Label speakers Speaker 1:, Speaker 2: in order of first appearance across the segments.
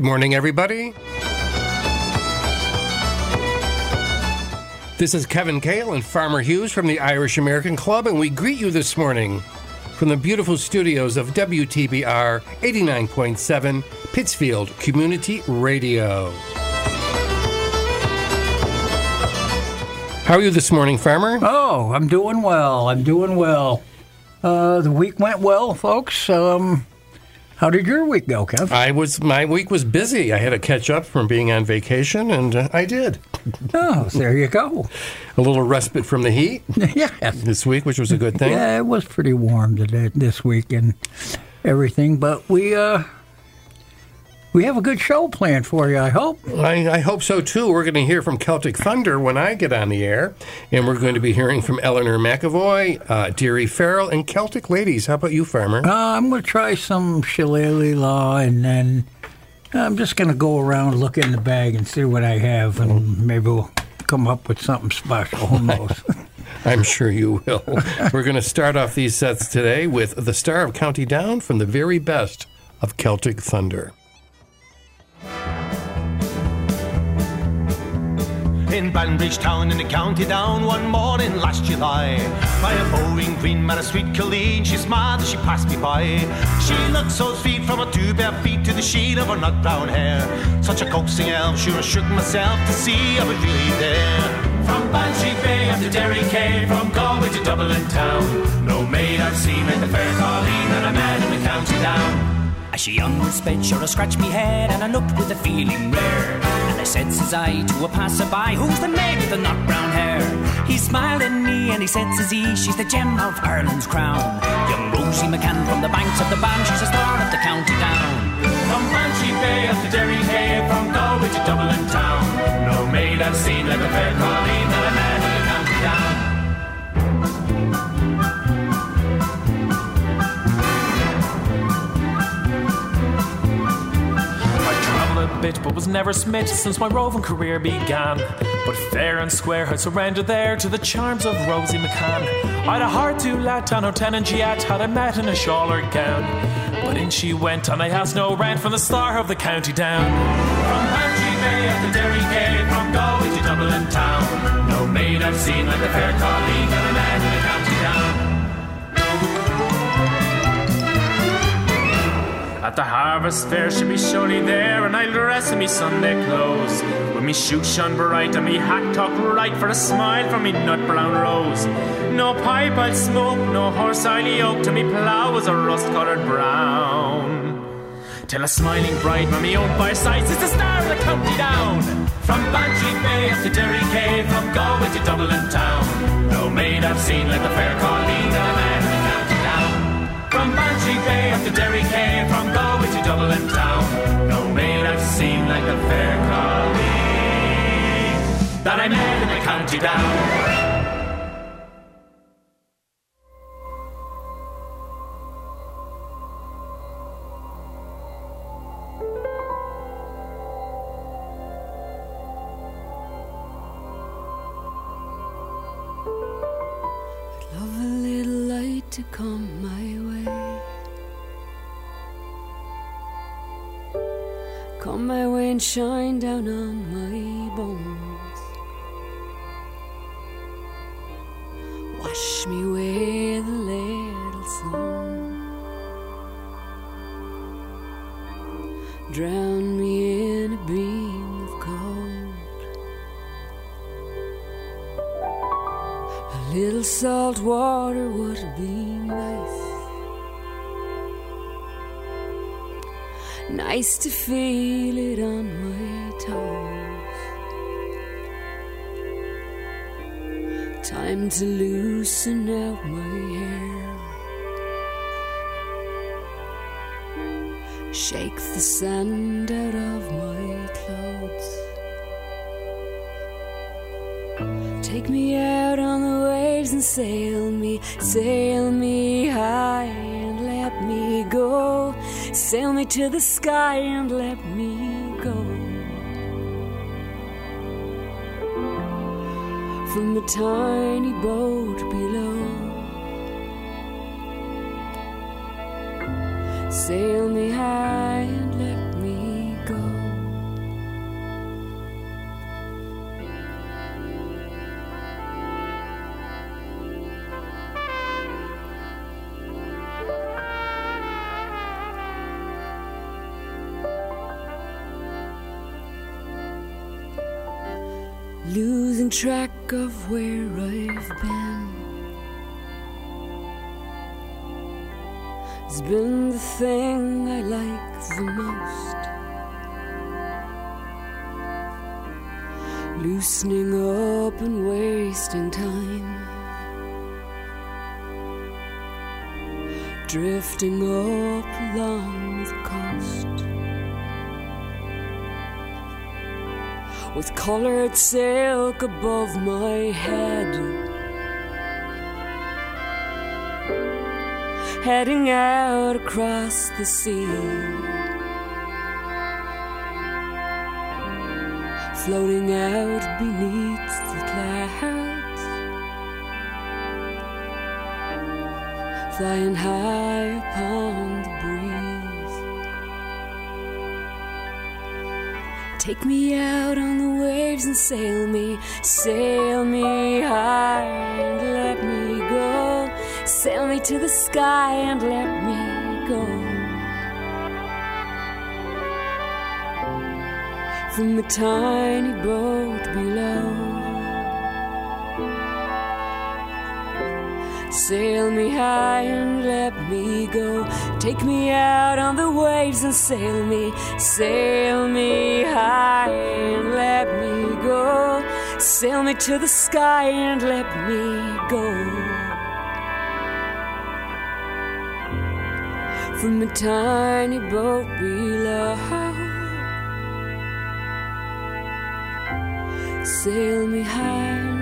Speaker 1: Good morning, everybody. This is Kevin Kale and Farmer Hughes from the Irish American Club, and we greet you this morning from the beautiful studios of WTBR 89.7 Pittsfield Community Radio. How are you this morning, Farmer?
Speaker 2: Oh, I'm doing well. I'm doing well. Uh, the week went well, folks. Um, how did your week go, Kev?
Speaker 1: I was my week was busy. I had to catch up from being on vacation, and uh, I did.
Speaker 2: Oh, there you go.
Speaker 1: A little respite from the heat
Speaker 2: yeah,
Speaker 1: this week, which was a good thing.
Speaker 2: yeah, it was pretty warm today, this week and everything. But we uh, we have a good show planned for you. I hope.
Speaker 1: I, I hope so too. We're going to hear from Celtic Thunder when I get on the air, and we're going to be hearing from Eleanor McEvoy, uh, Deary Farrell, and Celtic Ladies. How about you, Farmer?
Speaker 2: Uh, I'm going to try some shillelagh law, and then I'm just going to go around, look in the bag, and see what I have, and maybe we'll come up with something special. Who knows?
Speaker 1: I'm sure you will. we're going to start off these sets today with the star of County Down from the very best of Celtic Thunder.
Speaker 3: In Banbridge Town in the county down one morning last July. By a bowing green met a sweet Colleen, she smiled as she passed me by. She looked so sweet from her two bare feet to the sheen of her nut brown hair. Such a coaxing elf, sure I shook myself to see I was really there. From Bantry Bay up to Derry Cave, from Galway to Dublin town. No maid I've seen like the fair Colleen that I met in the county down.
Speaker 4: As she young sped, sure I scratched me head and I looked with a feeling rare. I said, says I, to a passerby, who's the maid with the nut brown hair? He smiled at me and he said, says he, she's the gem of Ireland's crown. Young Rosie McCann from the banks of the Bann, she's a star of the county down.
Speaker 3: From Bantry Bay up to Derry Cave, from Galway to Dublin town. No maid I've seen like a fair Colleen
Speaker 5: bit, but was never smit since my roving career began. But fair and square, I surrendered there to the charms of Rosie McCann. I'd a heart to let on her tenant yet, had I met in a shawl or gown. But in she went, and I asked no rent from the star of the county down.
Speaker 3: From Bantry Bay up to Derry Cave, from Galway to Dublin town. No maid I've seen like the fair Colleen that I
Speaker 5: At the harvest fair she'll be surely there, and I'll dress in me Sunday clothes. With me shoes shone bright and me hat tucked right for a smile from me nut brown rose. No pipe I'll smoke, no horse I'll yoke, to me plough was a rust coloured brown. Till a smiling bride by me own fireside is the star of the county down.
Speaker 3: From Bantry Bay to Derry Cave, from Galway to Dublin town. No maid I've seen like the fair Colleen From Bantry Bay up to Derry Cave, from Galway to Dublin town. No maid I've seen like the fair Colleen that I met in the county down.
Speaker 6: Down on my bones. Wash me with a little sun. Drown me in a beam of gold. A little salt water would be nice. Nice to feel it on my toes. Time to loosen out my hair. Shake the sand out of my clothes. Take me out on the waves and sail me, sail me high and let me go. Sail me to the sky and let me From the tiny boat below. Sail me high and let track of where I've been. It's been the thing I like the most. Loosening up and wasting time. Drifting up along the coast. With colored silk above my head. Heading out across the sea. Floating out beneath the clouds. Flying high upon the Take me out on the waves and sail me, sail me high and let me go. Sail me to the sky and let me go. From the tiny boat below. Sail me high and let me go. Take me out on the waves and sail me, sail me high and let me go. Sail me to the sky and let me go. From the tiny boat below. Sail me high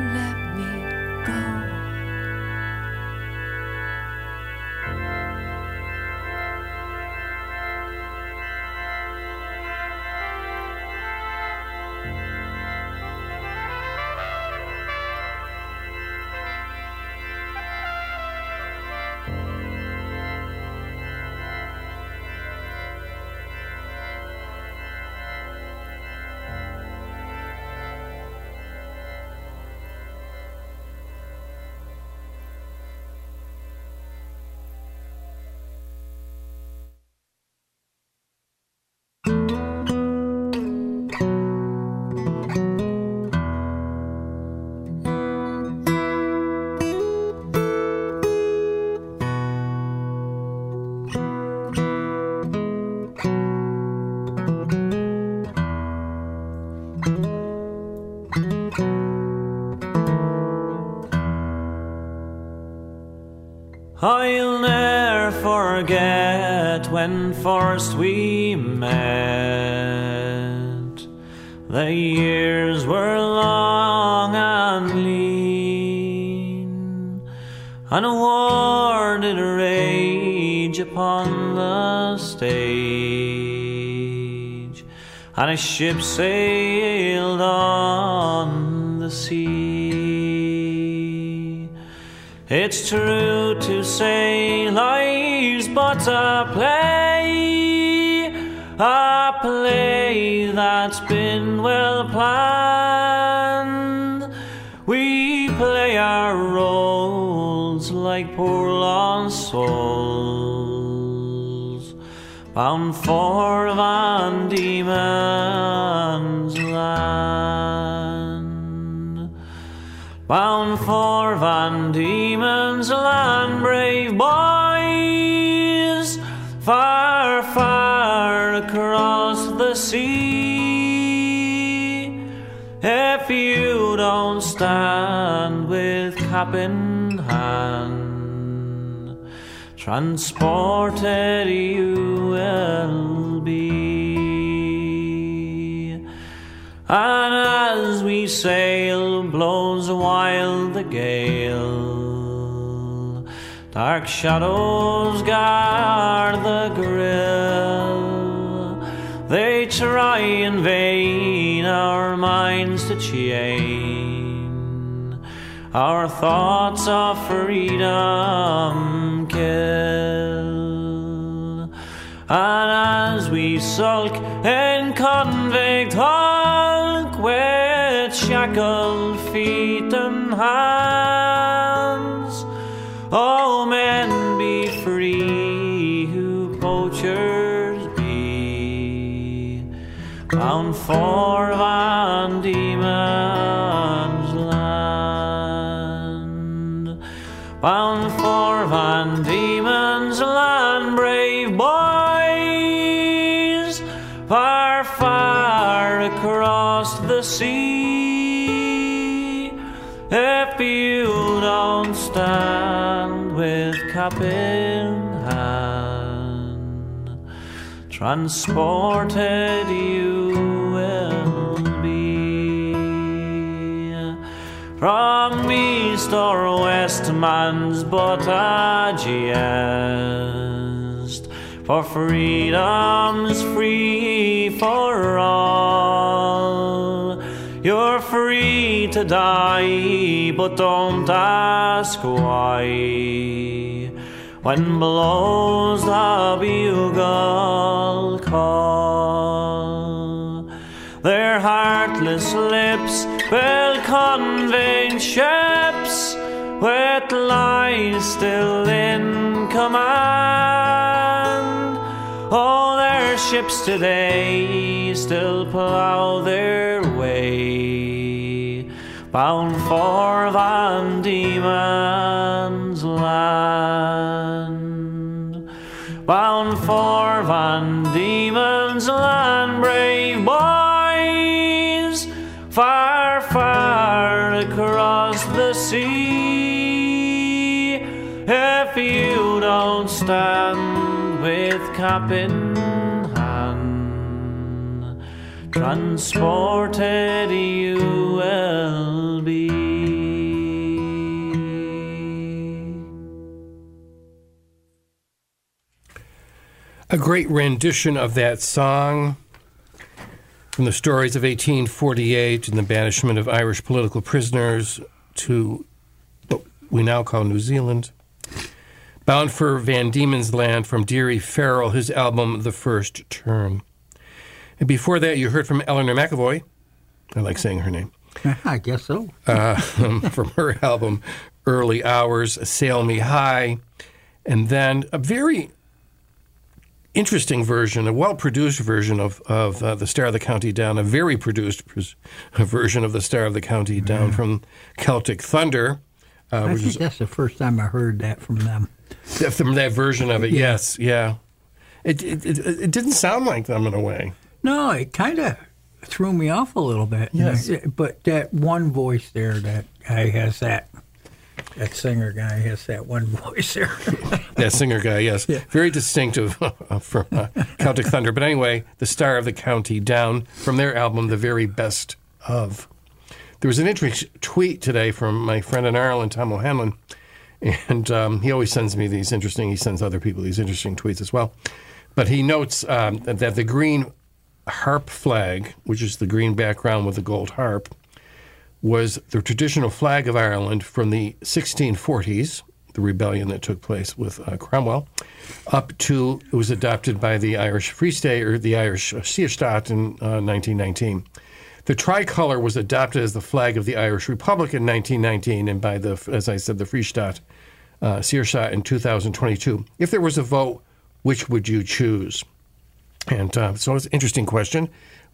Speaker 7: when we met. The years were long and lean, and a war did rage upon the stage, and a ship sailed on the sea. It's true a play that's been well planned. We play our roles like poor lost souls, bound for Van Diemen's land. Bound for Van Diemen's land, brave boys, stand with cap in hand, transported you will be. And as we sail, blows wild the gale. Dark shadows guard the grill. They try in vain our minds to chain. Our thoughts of freedom kill. And as we sulk in convict hulk with shackled feet and hands, oh men be free who poachers be, bound for Van Bound for Van Diemen's land, brave boys, far, far across the sea. If you don't stand with cap in hand, transported you will be from east or west, man's but a jest. For freedom's free for all. You're free to die, but don't ask why. When blows the bugle call, their heartless lips will convey ships with lies still in command. All their ships today still plough their way, bound for Van Diemen's land. Bound for Van Diemen's land, brave boys, far, far across the sea. You don't stand with cap in hand, transported you will be.
Speaker 1: A great rendition of that song from the stories of 1848 and the banishment of Irish political prisoners to what we now call New Zealand. Bound for Van Diemen's Land from Deary Farrell, his album The First Turn. And before that, you heard from Eleanor McEvoy. I like saying her name.
Speaker 2: I guess so.
Speaker 1: uh, from her album Early Hours, Sail Me High, and then a very interesting version, a well produced version of, of uh, The Star of the County Down, a very produced pres- version of The Star of the County Down from Celtic Thunder. Uh,
Speaker 2: I think
Speaker 1: is
Speaker 2: that's the first time I heard that from them.
Speaker 1: From that version of it, yes, yeah. It, it, it, it didn't sound like them in a way.
Speaker 2: No, it kind of threw me off a little bit.
Speaker 1: Yes.
Speaker 2: But that one voice there, that guy has that, that singer guy has that one voice there.
Speaker 1: That singer guy, yes. Very distinctive from uh, Celtic Thunder. But anyway, the star of the county down from their album, The Very Best of. There was an interesting tweet today from my friend in Ireland, Tom O'Hanlon. And um, he always sends me these interesting, he sends other people these interesting tweets as well. But he notes um, that the green harp flag, which is the green background with the gold harp, was the traditional flag of Ireland from the 1640s, the rebellion that took place with uh, Cromwell, up to it was adopted by the Irish Free State or the Irish Saorstát in uh, 1919. The tricolor was adopted as the flag of the Irish Republic in 1919, and by the, as I said, the Free State, uh, in 2022. If there was a vote, which would you choose? And uh, so it's an interesting question.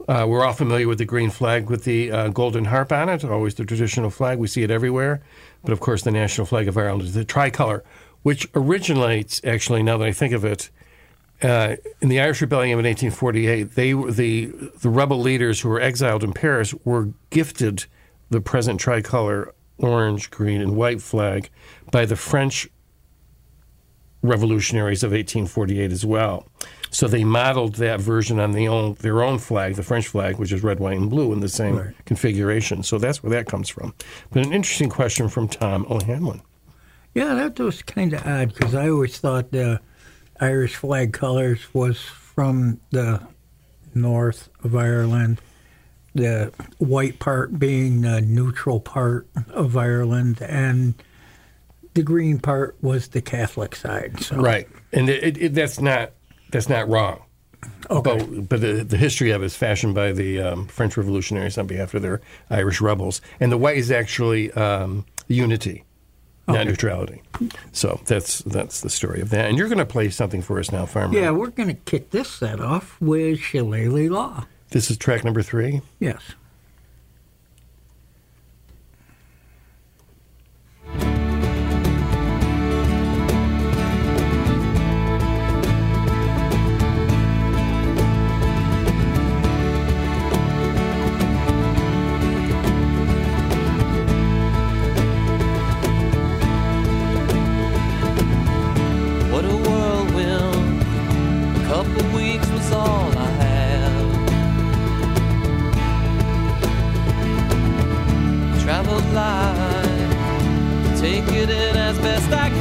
Speaker 1: Uh, we're all familiar with the green flag with the uh, golden harp on it, always the traditional flag. We see it everywhere. But of course, the national flag of Ireland is the tricolor, which originates, actually, now that I think of it, uh, in the Irish Rebellion of 1848. They were the, the rebel leaders who were exiled in Paris were gifted the present tricolor orange, green, and white flag by the French revolutionaries of 1848 as well. So they modeled that version on the own, their own flag, the French flag, which is red, white, and blue in the same configuration. So that's where that comes from. But an interesting question from Tom O'Hanlon.
Speaker 2: yeah, that was kind of odd because I always thought the Irish flag colors was from the north of Ireland, the white part being the neutral part of Ireland, and the green part was the Catholic side. So
Speaker 1: Right, and it, it, that's not that's not wrong.
Speaker 2: Okay.
Speaker 1: But, but the, the history of it is fashioned by the um, French revolutionaries on behalf of their Irish rebels, and the white is actually um, unity, Okay. Net neutrality. So that's that's the story of that. And you're going to play something for us now, Farmer.
Speaker 2: Yeah, we're going to kick this set off with Shillelagh Law.
Speaker 1: This is track number three?
Speaker 8: Yes.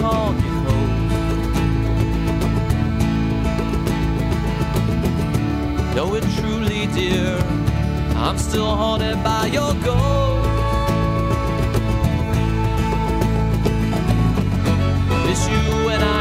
Speaker 9: morning hope. Though it truly dear, I'm still haunted by your ghost. Miss you and
Speaker 10: I.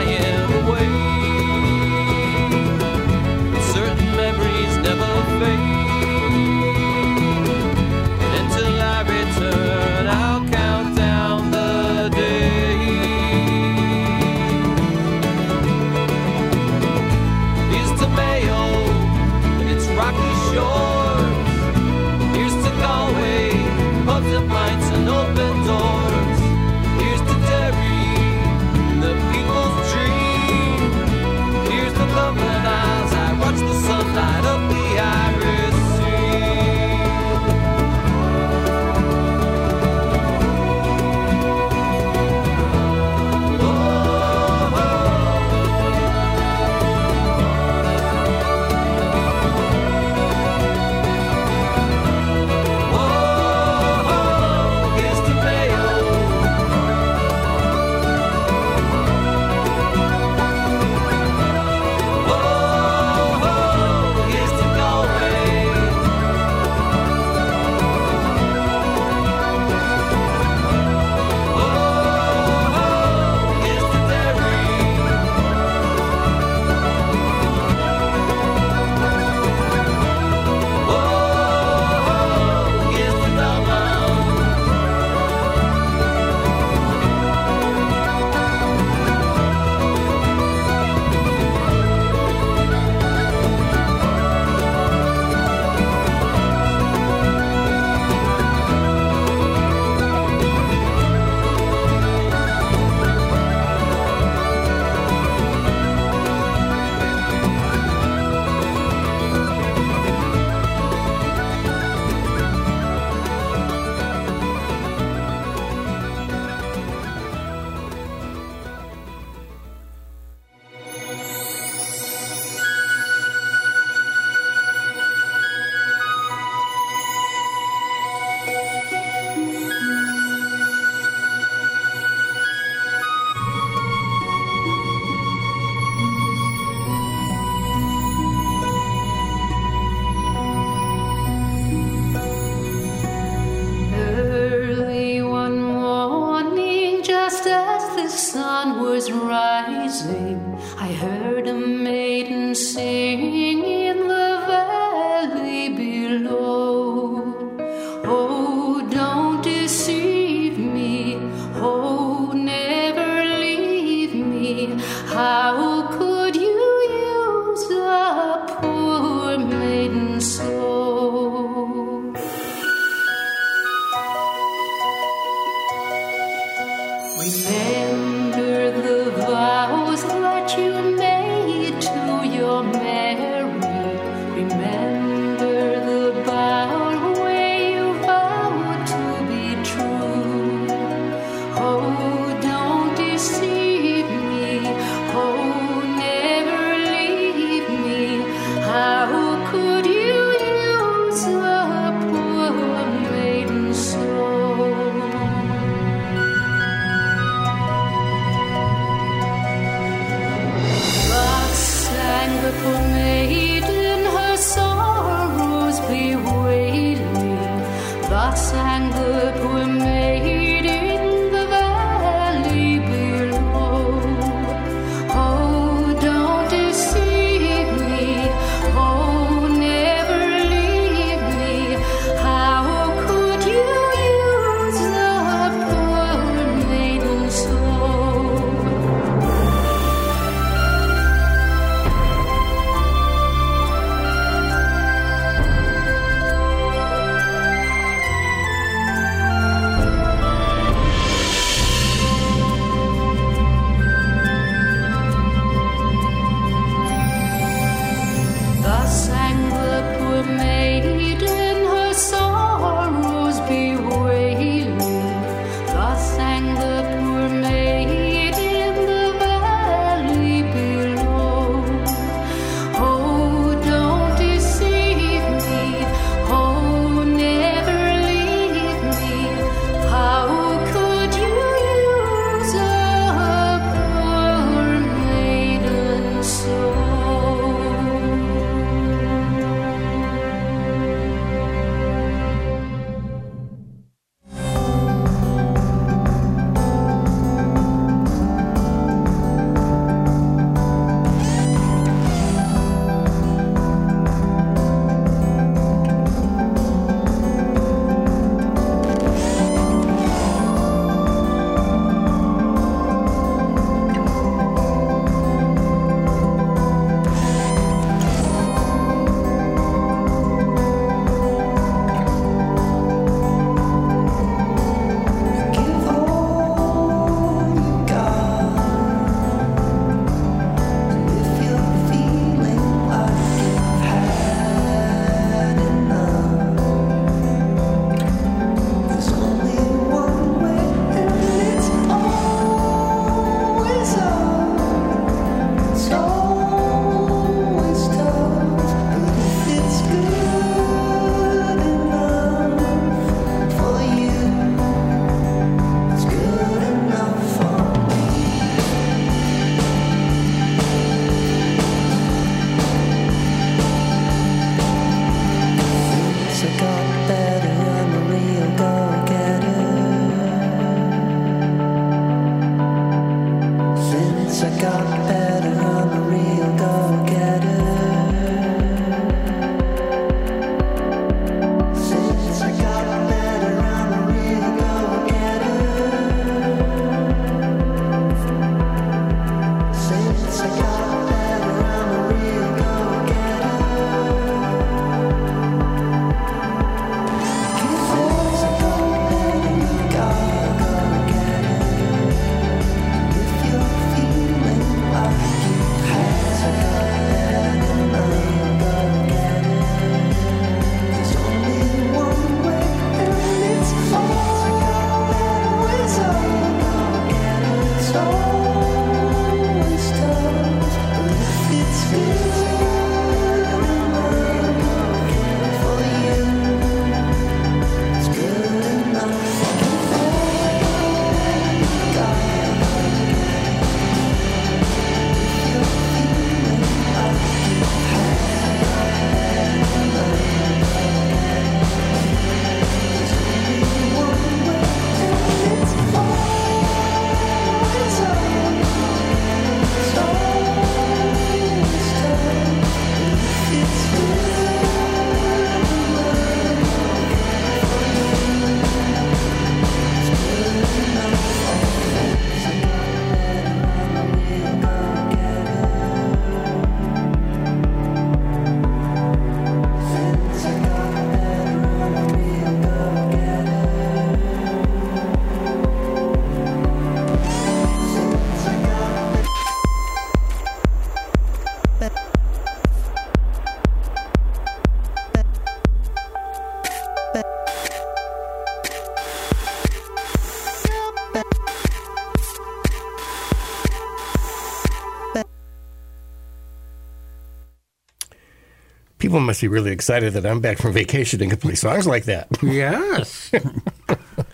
Speaker 1: People must be really excited that I'm back from vacation and can play songs like that.
Speaker 11: Yes.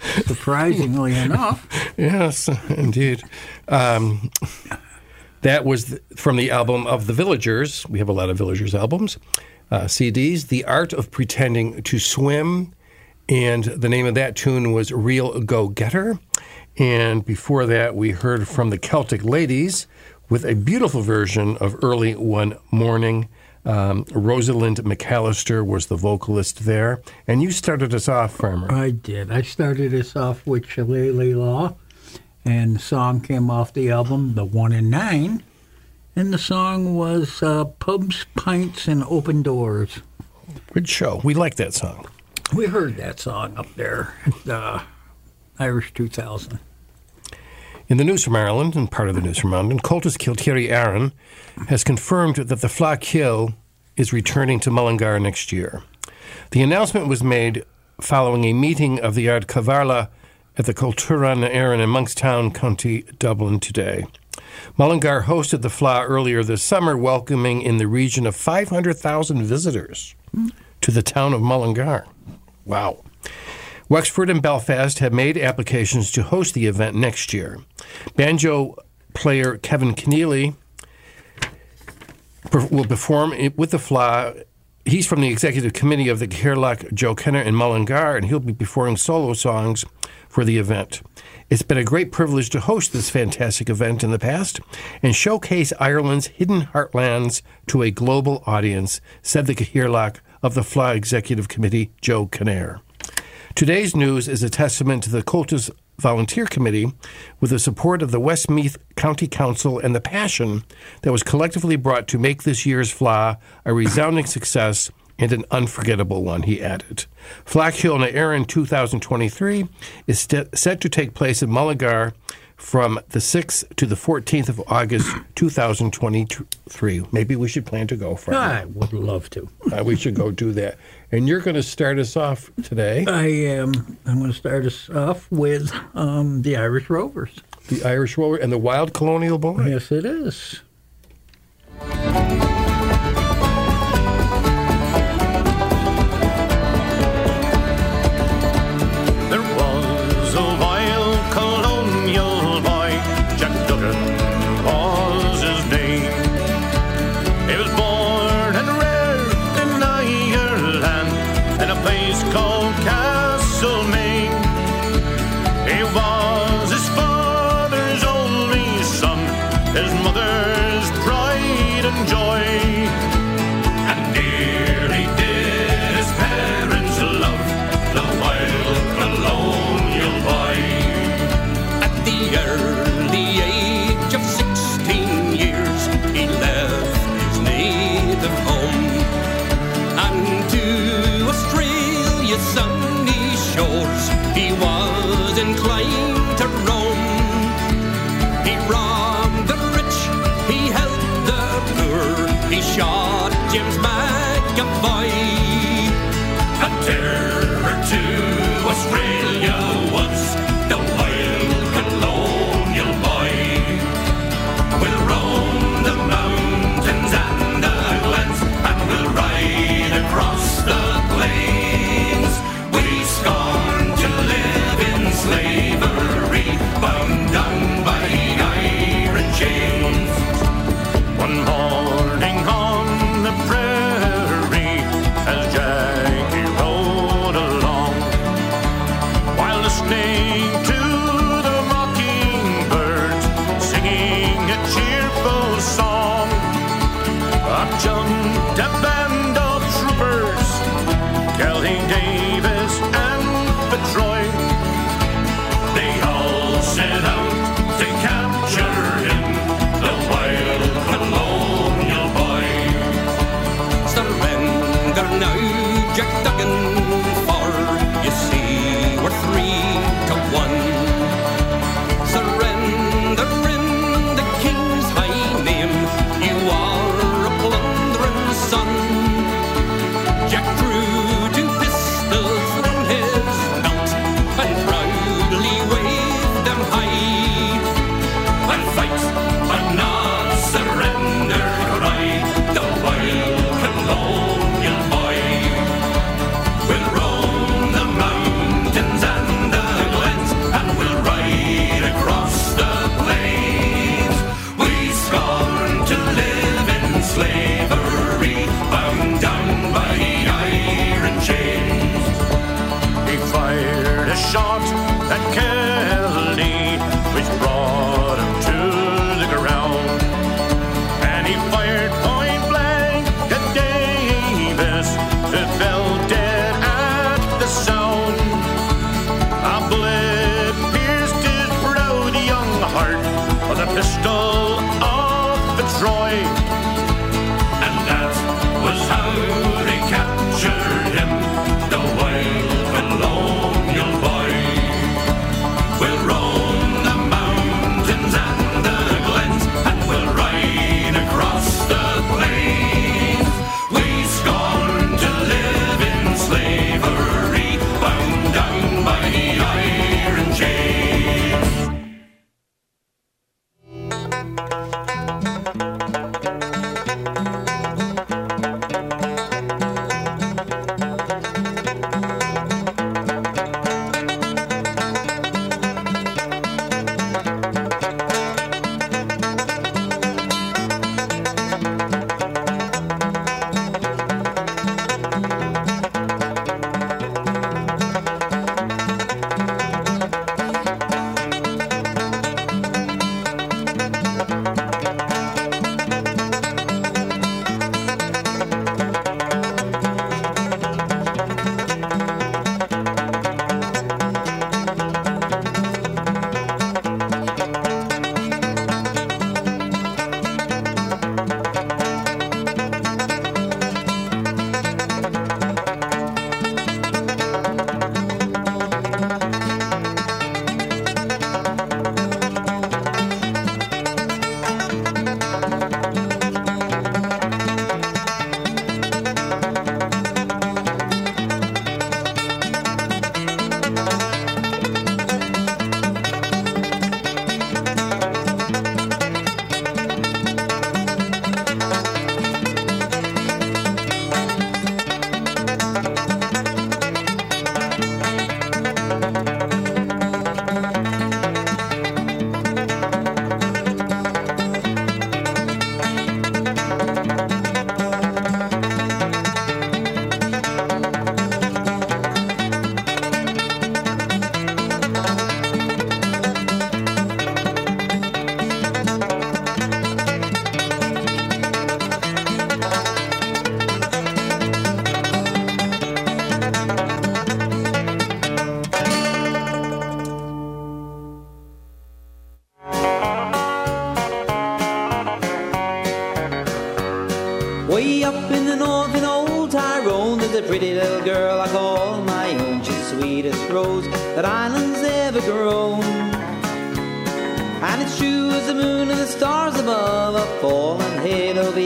Speaker 11: Surprisingly enough.
Speaker 1: Yes, indeed. Um, that was th- from the album of the Villagers. We have a lot of Villagers albums, uh, CDs. The Art of Pretending to Swim, and the name of that tune was Real Go Getter. And before that, we heard from the Celtic Ladies with a beautiful version of Early One Morning. Um, Rosalind McAllister was the vocalist there. And you started us off, Farmer.
Speaker 11: I did. I started us off with Shillelagh Law, and the song came off the album, The One and Nine. And the song was uh, Pubs, Pints, and Open Doors.
Speaker 1: Good show. We like that song.
Speaker 11: We heard that song up there at uh, Irish 2000.
Speaker 1: In the news from Ireland, and part of the news from London, Comhaltas Ceoltóirí Éireann has confirmed that the Fleadh Cheoil is returning to Mullingar next year. The announcement was made following a meeting of the Ard Chomhairle at the Cultura Aaron in Monkstown, County Dublin today. Mullingar hosted the Fleadh earlier this summer, welcoming in the region of 500,000 visitors to the town of Mullingar. Wow. Wexford and Belfast have made applications to host the event next year. Banjo player Kevin Keneally will perform with the Fleadh. He's from the executive committee of the Cathaoirleach Joe Kenner in Mullingar, and he'll be performing solo songs for the event. It's been a great privilege to host this fantastic event in the past and showcase Ireland's hidden heartlands to a global audience, said the Cathaoirleach of the Fleadh Executive Committee, Joe Kenner. Today's news is a testament to the Comhaltas Volunteer Committee with the support of the Westmeath County Council and the passion that was collectively brought to make this year's Fleadh a resounding success and an unforgettable one, he added. Fleadh Cheoil na hÉireann 2023 is st- set to take place in Mullingar from the 6th to the 14th of August 2023. Maybe we should plan to go, Frank.
Speaker 11: I would love to.
Speaker 1: Uh, we should go do that. And you're going to start us off today.
Speaker 11: I am. I'm going to start us off with um, the Irish Rovers.
Speaker 1: The Irish Rover and the Wild Colonial Boy.
Speaker 11: Yes, it is.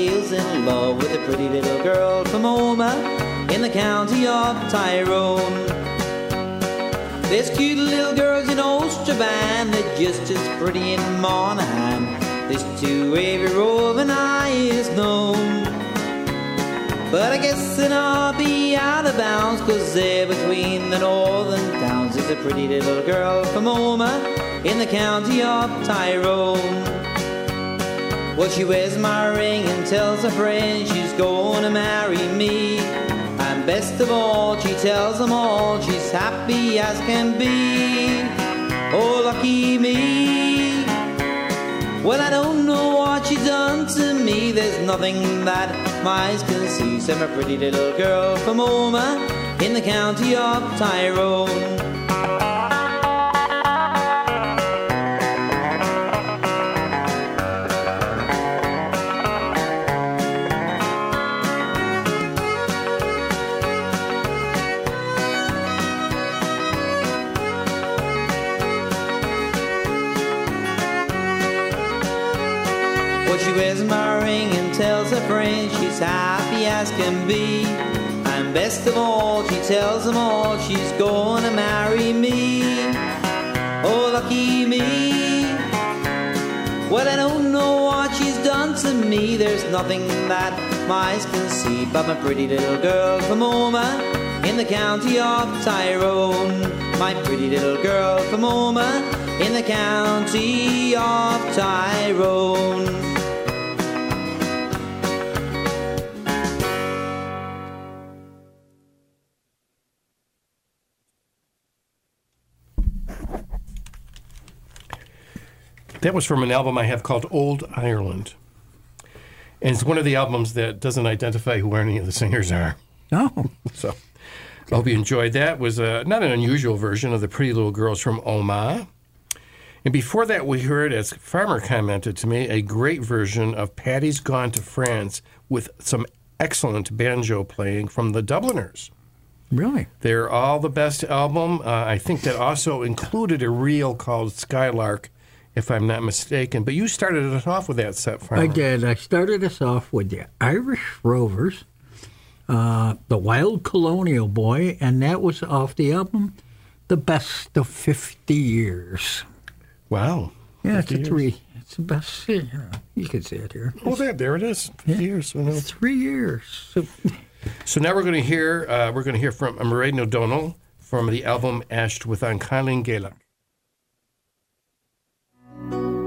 Speaker 12: Eels in love with a pretty little girl from Omagh in the county of Tyrone. There's cute little girls in Strabane, they're just as pretty in Monaghan. There's two every roving eye is known. But I guess then I'll be out of bounds, cause there between the northern towns is a pretty little girl from Omagh in the county of Tyrone. Well, she wears my ring and tells her friends she's gonna marry me. And best of all, she tells them all she's happy as can be. Oh, lucky me. Well, I don't know what she's done to me. There's nothing that my eyes can see. Send a pretty little girl from Omagh in the county of Tyrone. Happy as can be. And best of all, she tells them all she's gonna marry me. Oh, lucky me. Well, I don't know what she's done to me. There's nothing that my eyes can see but my pretty little girl from Omagh in the county of Tyrone. My pretty little girl from Omagh in the county of Tyrone.
Speaker 1: That was from an album I have called Old Ireland. And it's one of the albums that doesn't identify who any of the singers are.
Speaker 2: Oh,
Speaker 1: So I hope you enjoyed that. was uh, not an unusual version of the Pretty Little Girls from Omagh. And before that, we heard, as Farmer commented to me, a great version of Patty's Gone to France with some excellent banjo playing from the Dubliners.
Speaker 2: really?
Speaker 1: They're all the best album. Uh, I think that also included a reel called Skylark, if I'm not mistaken. But you started us off with that set, Farmer.
Speaker 2: I did. I started us off with the Irish Rovers, uh, the Wild Colonial Boy, and that was off the album The Best of 50 Years.
Speaker 1: Wow.
Speaker 2: Yeah, it's
Speaker 1: 50
Speaker 2: a
Speaker 1: years.
Speaker 2: three. It's the best. You, know, you can see it here.
Speaker 1: Oh, there, there it is. 50 years. Know.
Speaker 2: Three years. So,
Speaker 1: So now we're going to hear uh, we're going to hear from Mairead O'Donnell from the album Ashed with An Kyling Gaelic.
Speaker 6: Bachelum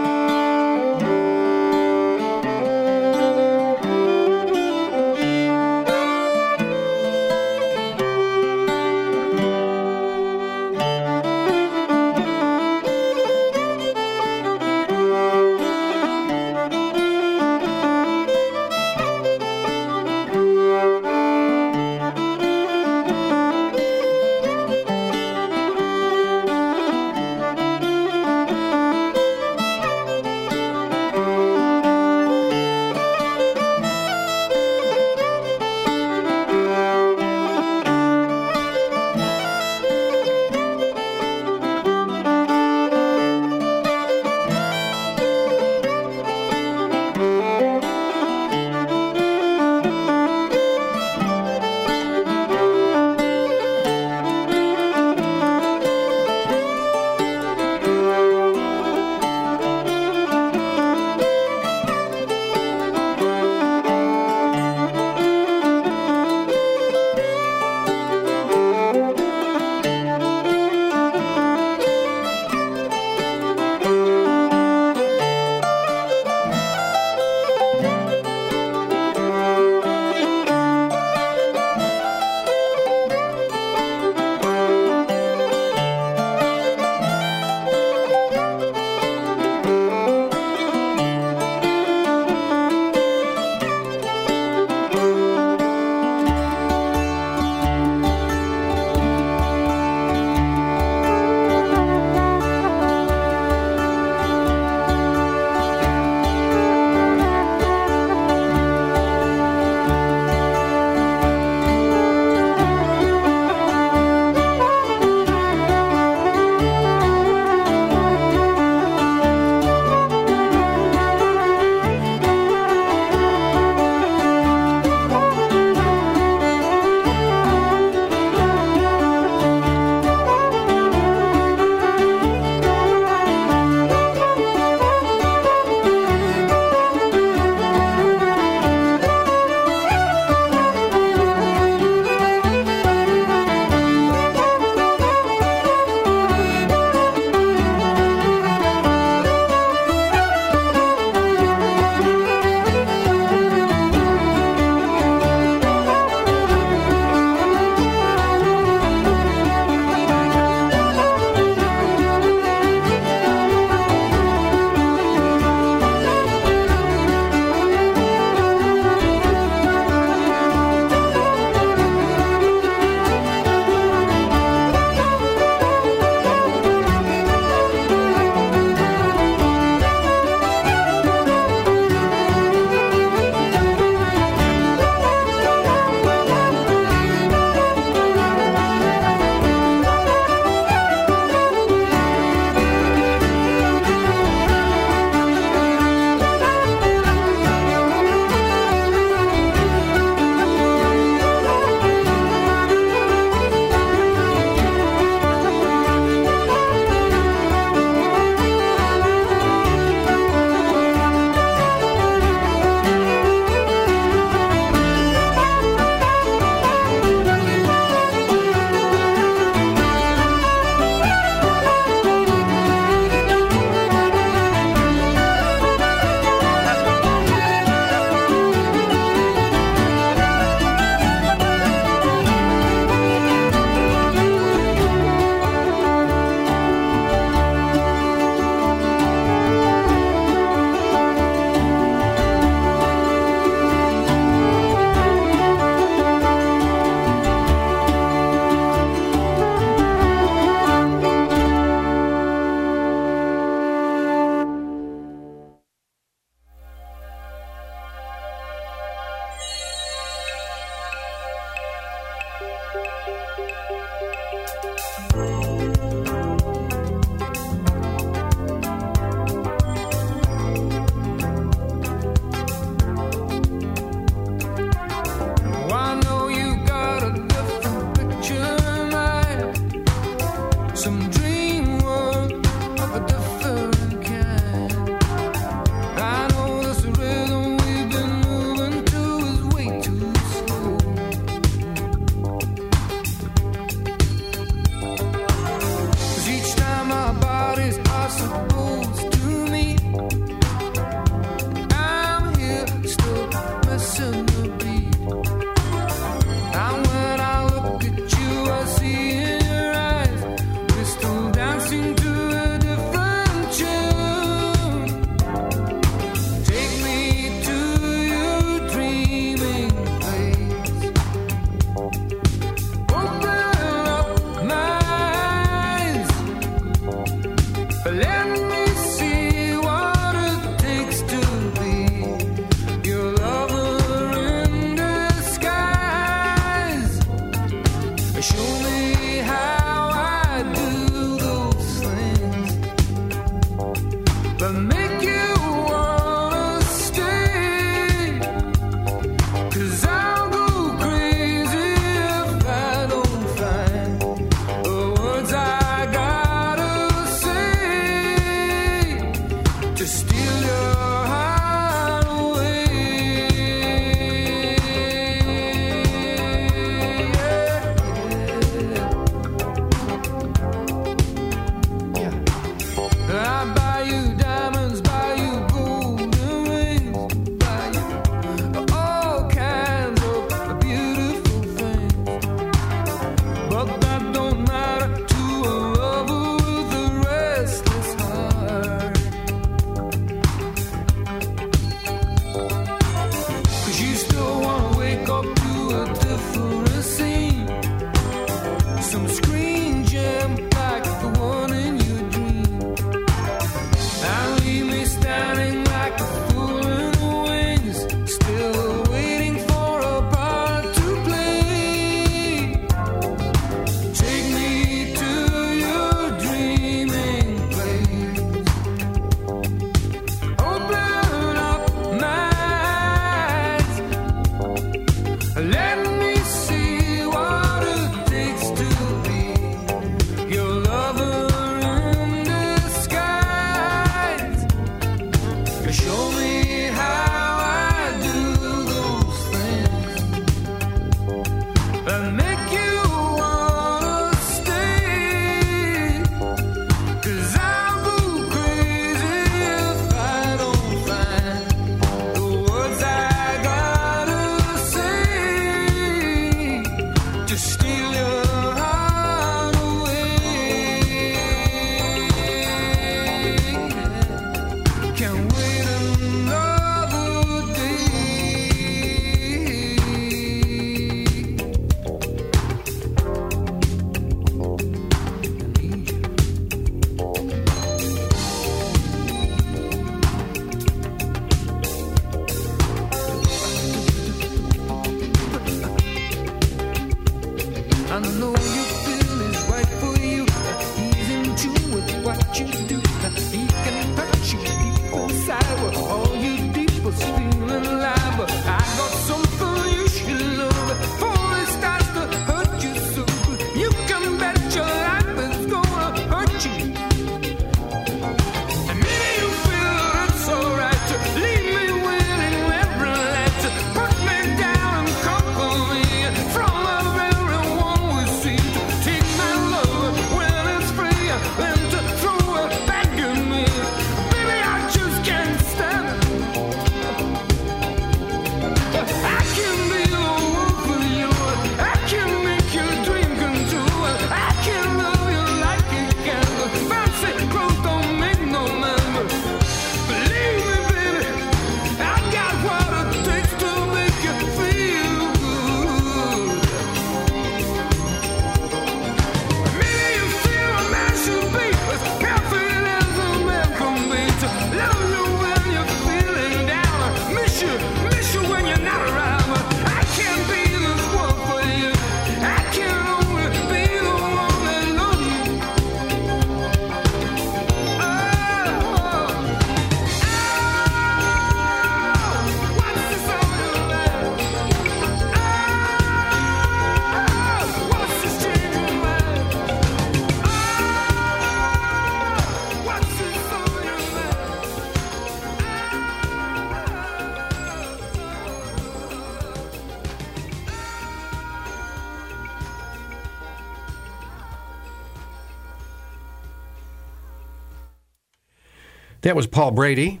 Speaker 6: That
Speaker 1: was Paul Brady.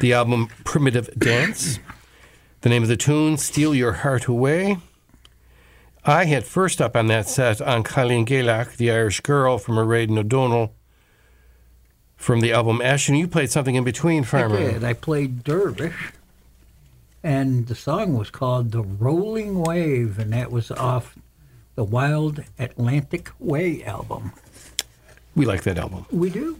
Speaker 1: The album Primitive Dance. The name of the tune, Steal Your Heart Away. I had first up on that set on Colleen Gaelic, the Irish girl from Mairead O'Donnell, from the album Ash, and you played something in between, Farmer.
Speaker 2: I did. I played Dervish, and the song was called "The Rolling Wave," and that was off the Wild Atlantic Way album.
Speaker 1: We like that album.
Speaker 2: We do.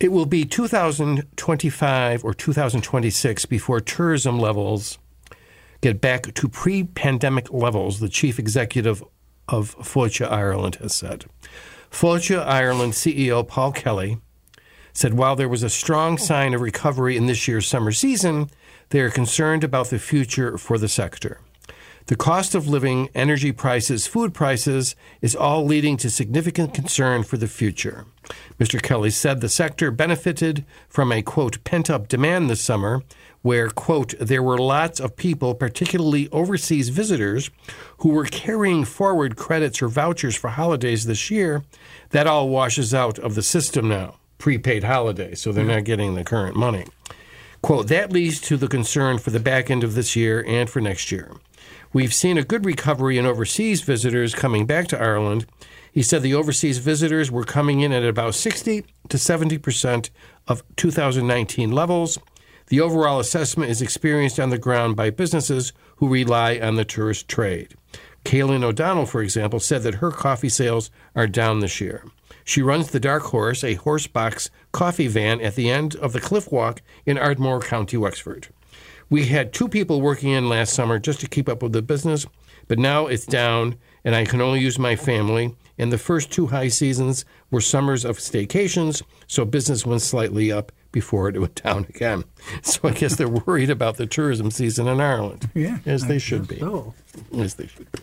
Speaker 1: It will be 2025 or 2026 before tourism levels get back to pre pandemic levels, the chief executive of Fáilte Ireland has said. Fáilte Ireland CEO Paul Kelly said while there was a strong sign of recovery in this year's summer season, they are concerned about the future for the sector. The cost of living, energy prices, food prices is all leading to significant concern for the future. Mr. Kelly said the sector benefited from a quote pent up demand this summer, where quote there were lots of people, particularly overseas visitors, who were carrying forward credits or vouchers for holidays this year. That all washes out of the system now, prepaid holidays, so they're not getting the current money. Quote, that leads to the concern for the back end of this year and for next year. We've seen a good recovery in overseas visitors coming back to Ireland. He said the overseas visitors were coming in at about 60 to 70 percent of 2019 levels. The overall assessment is experienced on the ground by businesses who rely on the tourist trade. Kaylin O'Donnell, for example, said that her coffee sales are down this year. She runs the Dark Horse, a horse box coffee van at the end of the Cliff Walk in Ardmore County, Wexford. We had two people working in last summer just to keep up with the business, but now it's down and I can only use my family. And the first two high seasons were summers of staycations, so business went slightly up before it went down again. So I guess they're worried about the tourism season in Ireland.
Speaker 2: Yeah,
Speaker 1: As
Speaker 2: I
Speaker 1: they should
Speaker 2: guess
Speaker 1: be.
Speaker 2: so.
Speaker 1: As they should be.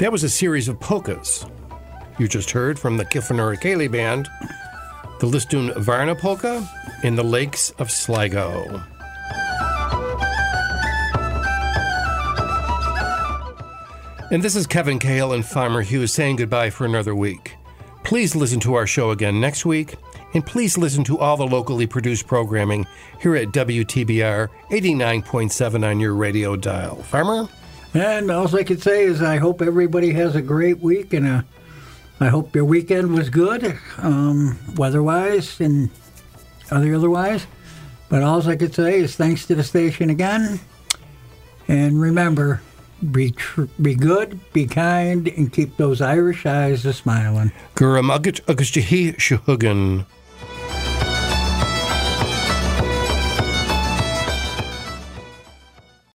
Speaker 1: That was a series of polkas. You just heard from the Cayley Band, the Lisdoonvarna Polka, in the Lakes of Sligo. And this is Kevin Cale and Farmer Hughes saying goodbye for another week. Please listen to our show again next week, and please listen to all the locally produced programming here at WTBR 89.7 on your radio dial. Farmer?
Speaker 2: And all I can say is I hope everybody has a great week, and uh, I hope your weekend was good, um, weather-wise and other otherwise. But all I could say is thanks to the station again, and remember, be tr- be good, be kind, and keep those Irish eyes a smiling.
Speaker 1: Magat Agus Shuhugan.